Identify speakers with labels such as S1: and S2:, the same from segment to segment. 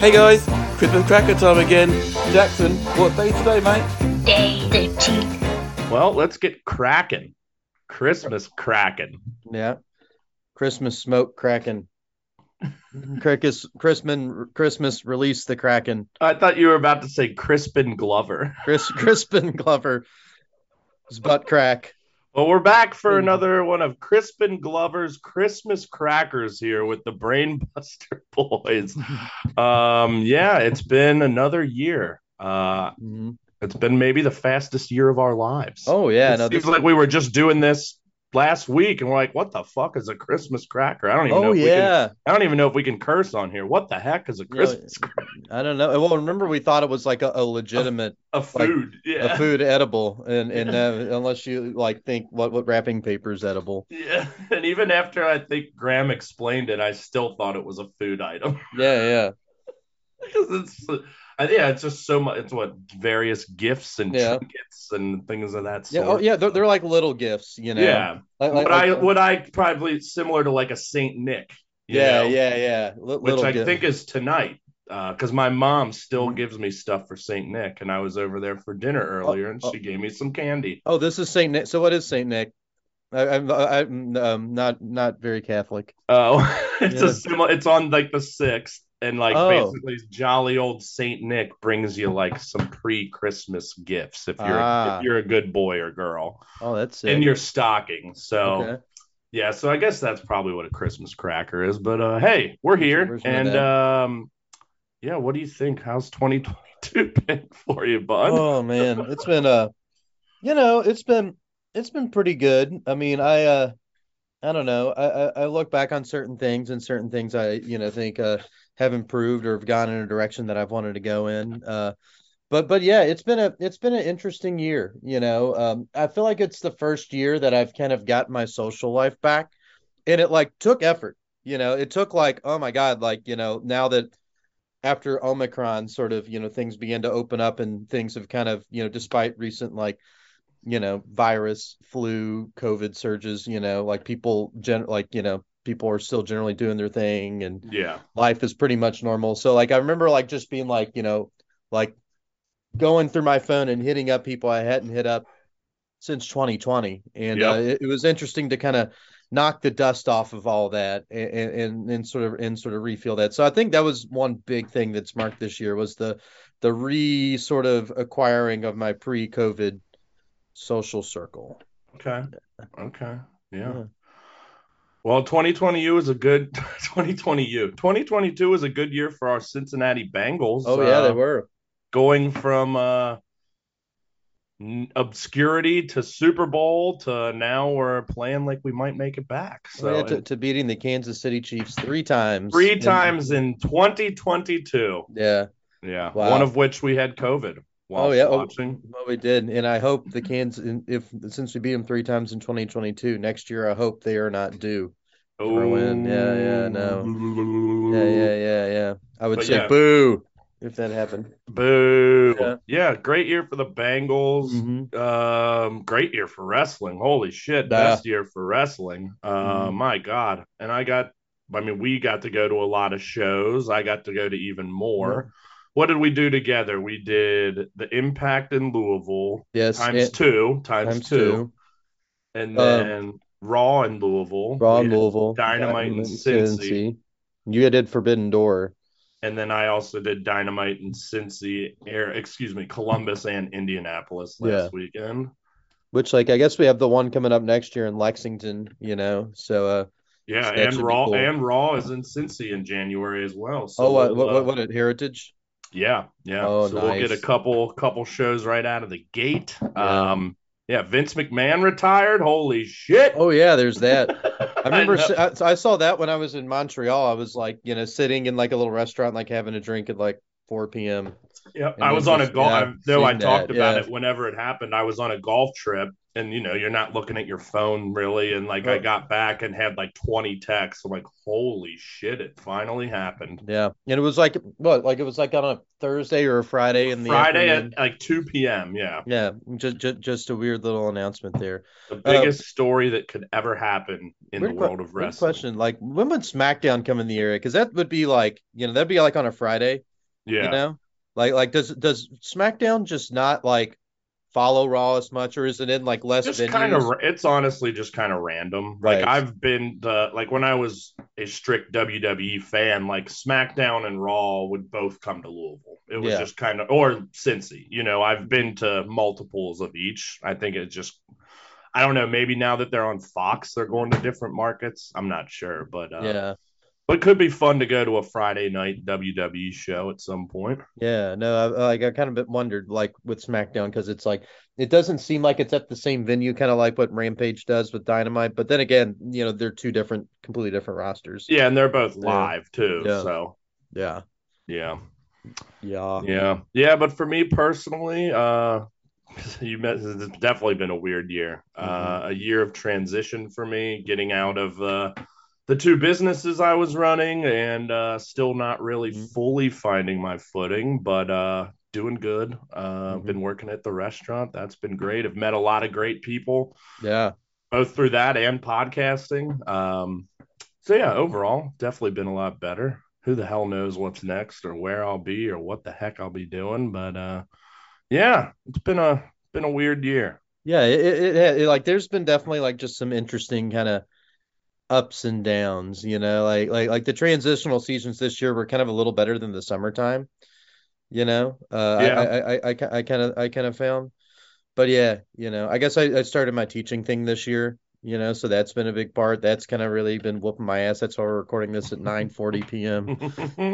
S1: Hey guys, Christmas cracker time again. Jackson, what day today, mate?
S2: Day 13.
S3: Well, let's get cracking. Christmas cracking.
S4: Yeah. Christmas smoke cracking. Christmas Christmas Christmas release the Kraken.
S3: I thought you were about to say Crispin Glover.
S4: Chris Crispin Glover. His butt crack.
S3: Well, we're back for another one of Crispin Glover's Christmas crackers here with the Brainbuster boys. Um, yeah, it's been another year. Uh,
S4: Mhm.
S3: it's been maybe the fastest year of our lives.
S4: Oh yeah,
S3: it
S4: no,
S3: seems
S4: this,
S3: like we were just doing this last week, and we're like, "What the fuck is a Christmas cracker?" I don't even know.
S4: oh
S3: If we can. I don't even know if we can curse on here. What the heck is a
S4: Yeah,
S3: Christmas cracker?
S4: I don't know. Well, remember we thought it was like a, a legitimate
S3: A food, yeah.
S4: a food edible, and and uh, unless you like think what what wrapping paper is edible.
S3: Yeah, and even after I think Graham explained it, I still thought it was a food item
S4: Yeah, yeah,
S3: because it's, yeah, it's just so much. It's what various gifts and
S4: Yeah.
S3: trinkets and things of that
S4: yeah.
S3: sort.
S4: Oh yeah, they're, they're like little gifts, you know.
S3: yeah.
S4: Like, like,
S3: What I
S4: like-
S3: what I probably similar to like a Saint Nick.
S4: yeah,
S3: know,
S4: yeah, yeah. Li-
S3: Which I
S4: gift.
S3: think is tonight. Because my mom still
S4: Mhm.
S3: gives me stuff for Saint Nick, and I was over there for dinner earlier, and
S4: oh.
S3: she gave me some candy.
S4: Oh, this is Saint Nick. So what is Saint Nick? I, I'm I'm um, not not very Catholic.
S3: Oh, it's
S4: Yeah.
S3: a similar. It's on like the sixth, and like
S4: Oh.
S3: basically, jolly old Saint Nick brings you like some pre-Christmas gifts if you're
S4: Ah.
S3: if you're a good boy or girl
S4: Oh, that's
S3: in your stocking. So
S4: Okay.
S3: yeah, so I guess that's probably what a Christmas cracker is. But uh, hey, we're here,
S4: Where's
S3: and um, yeah, what do you think? How's 2022 been for you, bud?
S4: Oh man, it's been uh, you know, it's been it's been pretty good. I mean, I uh, I don't know. I, I I look back on certain things and certain things I you know think uh have improved or have gone in a direction that I've wanted to go in. Uh, but but yeah, it's been a it's been an interesting year. You know, um, I feel like it's the first year that I've kind of got my social life back, and it like took effort. You know, it took like oh my God, like you know now that after Omicron, sort of, you know, things began to open up and things have kind of, you know, despite recent like, you know, virus, flu, COVID surges, you know, like people gen like, you know, people are still generally doing their thing and
S3: Yeah,
S4: life is pretty much normal. So like I remember like just being like, you know, like going through my phone and hitting up people I hadn't hit up since 2020. And
S3: Yep.
S4: uh, it, it was interesting to kind of knock the dust off of all that and, and and sort of and sort of refill that. So I think that was one big thing that's marked this year was the the re sort of acquiring of my pre-COVID social circle.
S3: okay, okay, yeah.
S4: Yeah.
S3: Well, 2020 is a good 2020 2022 is a good year for our Cincinnati Bengals.
S4: Oh yeah, they
S3: uh,
S4: were.
S3: going from uh, obscurity to Super Bowl to now we're playing like we might make it back. So
S4: yeah, to, to beating the Kansas City Chiefs three times.
S3: three
S4: in-
S3: times in 2022.
S4: Yeah.
S3: Yeah,
S4: Wow.
S3: one of which we had COVID
S4: Oh, yeah. Oh,
S3: watching.
S4: Well, we did, and I hope the Kansas, if since we beat them three times in 2022, next year I hope they are not due. win. Yeah, yeah, no. Yeah, yeah, yeah, yeah. I would
S3: But
S4: say
S3: yeah.
S4: boo if that happened.
S3: Boo.
S4: Yeah.
S3: Yeah. great year for the Bengals.
S4: Mhm.
S3: Um, great year for wrestling. Holy shit,
S4: Yeah.
S3: best year for wrestling. Uh,
S4: Mhm.
S3: my God. And I got, I mean, we got to go to a lot of shows. I got to go to even more. What did we do together? We did the Impact in Louisville
S4: Yes,
S3: times
S4: and-
S3: two, times,
S4: times
S3: two,
S4: two.
S3: and
S4: Uh,
S3: then Raw in Louisville.
S4: Raw in Louisville,
S3: Dynamite and
S4: in
S3: Cincy.
S4: You did Forbidden Door.
S3: And then I also did Dynamite in Cincy, or excuse me, Columbus and Indianapolis last
S4: Yeah.
S3: weekend.
S4: Which, like, I guess we have the one coming up next year in Lexington, you know. So, uh,
S3: Yeah,
S4: That
S3: and Raw
S4: cool.
S3: and Raw is in Cincy in January as well. So
S4: oh, what, what,
S3: uh,
S4: what, what at Heritage?
S3: Yeah, yeah.
S4: Oh,
S3: so we'll get a couple couple shows right out of the gate.
S4: Yeah.
S3: Um, yeah, Vince McMahon retired. Holy shit!
S4: Oh yeah, there's that. I remember si- I, I saw that when I was in Montreal. I was like, you know, sitting in like a little restaurant, like having a drink and like 4 p.m.
S3: Yep, I was on a golf.
S4: yeah,
S3: though I talked
S4: that,
S3: about
S4: yeah.
S3: it whenever it happened. I was on a golf trip, and you know, you're not looking at your phone really. And like, I got back and had like 20 texts. I'm like, holy shit! It finally happened.
S4: Yeah, and it was like what, like it was like on a Thursday or a Friday in the
S3: Friday
S4: afternoon.
S3: at like 2 p.m. Yeah,
S4: Yeah, just, just just a weird little announcement there.
S3: the uh, biggest story that could ever happen in the world of wrestling.
S4: question, like when would SmackDown come in the area? Because that would be like, you know, that'd be like on a Friday.
S3: Yeah.
S4: You know, like like does does SmackDown just not like follow Raw as much, or is it in like less
S3: just kind of it's honestly just kind of random
S4: Right.
S3: like i've been the like when i was a strict wwe fan like smackdown and raw would both come to louisville. It was
S4: Yeah.
S3: just kind of or cincy you know? I've been to multiples of each. I think it just i don't know maybe now that they're on fox they're going to different markets. I'm not sure but uh
S4: yeah,
S3: but it could be fun to go to a friday night wwe show at some point
S4: yeah. No, I, like I kind of wondered like with SmackDown because it's like it doesn't seem like it's at the same venue, kind of like what Rampage does with Dynamite. But then again, you know, they're two different, completely different rosters.
S3: yeah and they're both
S4: Yeah.
S3: live too
S4: Yeah.
S3: so
S4: Yeah,
S3: yeah
S4: yeah,
S3: Yeah, yeah, but for me personally, uh, you met it's definitely been a weird year, uh, a year of transition for me, getting out of uh, the two businesses I was running, and uh, still not really
S4: Mhm.
S3: fully finding my footing, but uh, doing good. Uh,
S4: Mhm.
S3: Been working at the restaurant, that's been great. I've met a lot of great people,
S4: yeah.
S3: both through that and podcasting. Um, so yeah, overall, definitely been a lot better. Who the hell knows what's next or where I'll be or what the heck I'll be doing, but uh, yeah, it's been a been a weird year.
S4: Yeah, it, it, it, it- like there's been definitely like just some interesting kind of ups and downs, you know, like like like the transitional seasons this year were kind of a little better than the summertime, you know. Uh, I
S3: Yeah.
S4: I I I, I kind of I kind of found, but yeah, you know, I guess I, I started my teaching thing this year, you know, so that's been a big part. That's kind of really been whooping my ass. That's why we're recording this at 9:40 p.m.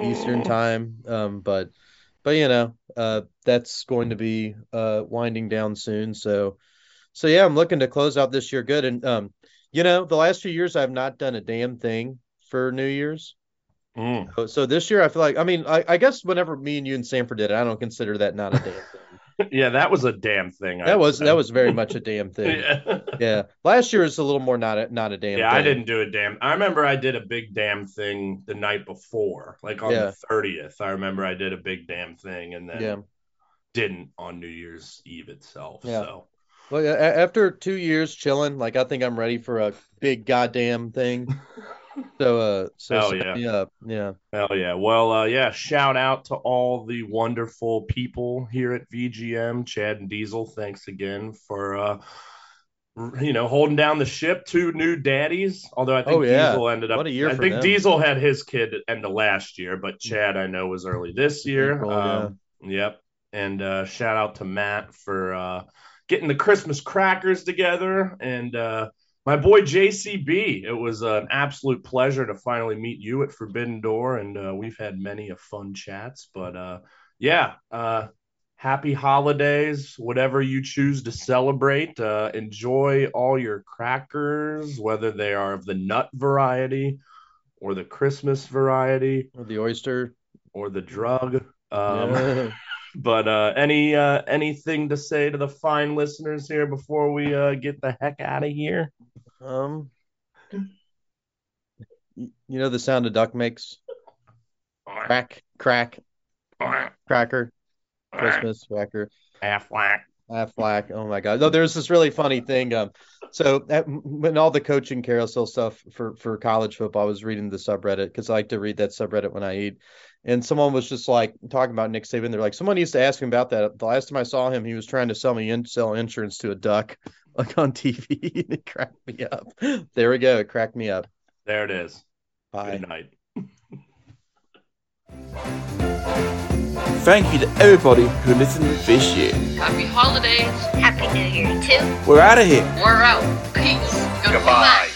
S4: Eastern time. Um, but but you know, uh, that's going to be uh winding down soon. So so yeah, I'm looking to close out this year good. And um, you know, the last few years I've not done a damn thing for New Year's.
S3: Mm.
S4: So, so this year I feel like I mean I, I guess whenever me and you and Sanford did it, I don't consider that not a damn thing.
S3: Yeah, that was a damn thing.
S4: That
S3: I'd
S4: was that was very much a damn thing.
S3: yeah.
S4: Yeah. Last year was a little more not a not a damn
S3: Yeah, I didn't do a damn. I remember I did a big damn thing the night before, like on
S4: Yeah.
S3: the thirtieth. I remember I did a big damn thing and then
S4: Yeah.
S3: didn't on New Year's Eve itself.
S4: Yeah.
S3: So
S4: Well, after two years chilling, like I think I'm ready for a big goddamn thing. So, uh, so
S3: Hell
S4: sign
S3: yeah.
S4: Yeah.
S3: Hell yeah. Well, uh, yeah, shout out to all the wonderful people here at VGM, Chad and Diesel. Thanks again for, uh, you know, holding down the ship. Two new daddies. Although I think
S4: Oh, yeah.
S3: Diesel ended up,
S4: What a year
S3: I think
S4: them.
S3: Diesel had his kid end of last year, but Chad, I know, was early this year.
S4: April,
S3: um, Yep. And uh, shout out to Matt for uh, getting the Christmas crackers together and uh, my boy JGB. It was an absolute pleasure to finally meet you at Forbidden Door, and uh, we've had many a fun chats. But uh, yeah, uh, happy holidays, whatever you choose to celebrate. Uh, enjoy all your crackers, whether they are of the nut variety or the Christmas variety
S4: Or the oyster.
S3: or the drug. Um,
S4: Yeah.
S3: But uh, any uh, anything to say to the fine listeners here before we uh, get the heck out of here?
S4: Um, you know the sound a duck makes? Crack, crack, cracker, Christmas, cracker.
S3: Half
S4: Aflac. Oh my God. No, there's this really funny thing. Um, so at, when all the coaching carousel stuff for for college football, I was reading the subreddit because I like to read that subreddit when I eat. And someone was just like talking about Nick Saban. They're like, someone needs to ask him about that. The last time I saw him, he was trying to sell me in, sell insurance to a duck, like on TV. and it cracked me up. There we go. It cracked me up.
S3: There it is.
S4: Bye.
S3: Good night.
S1: Thank you to everybody who listened this year.
S2: Happy holidays.
S5: Happy New Year too.
S1: We're out of here.
S2: We're out. Peace. Goodbye.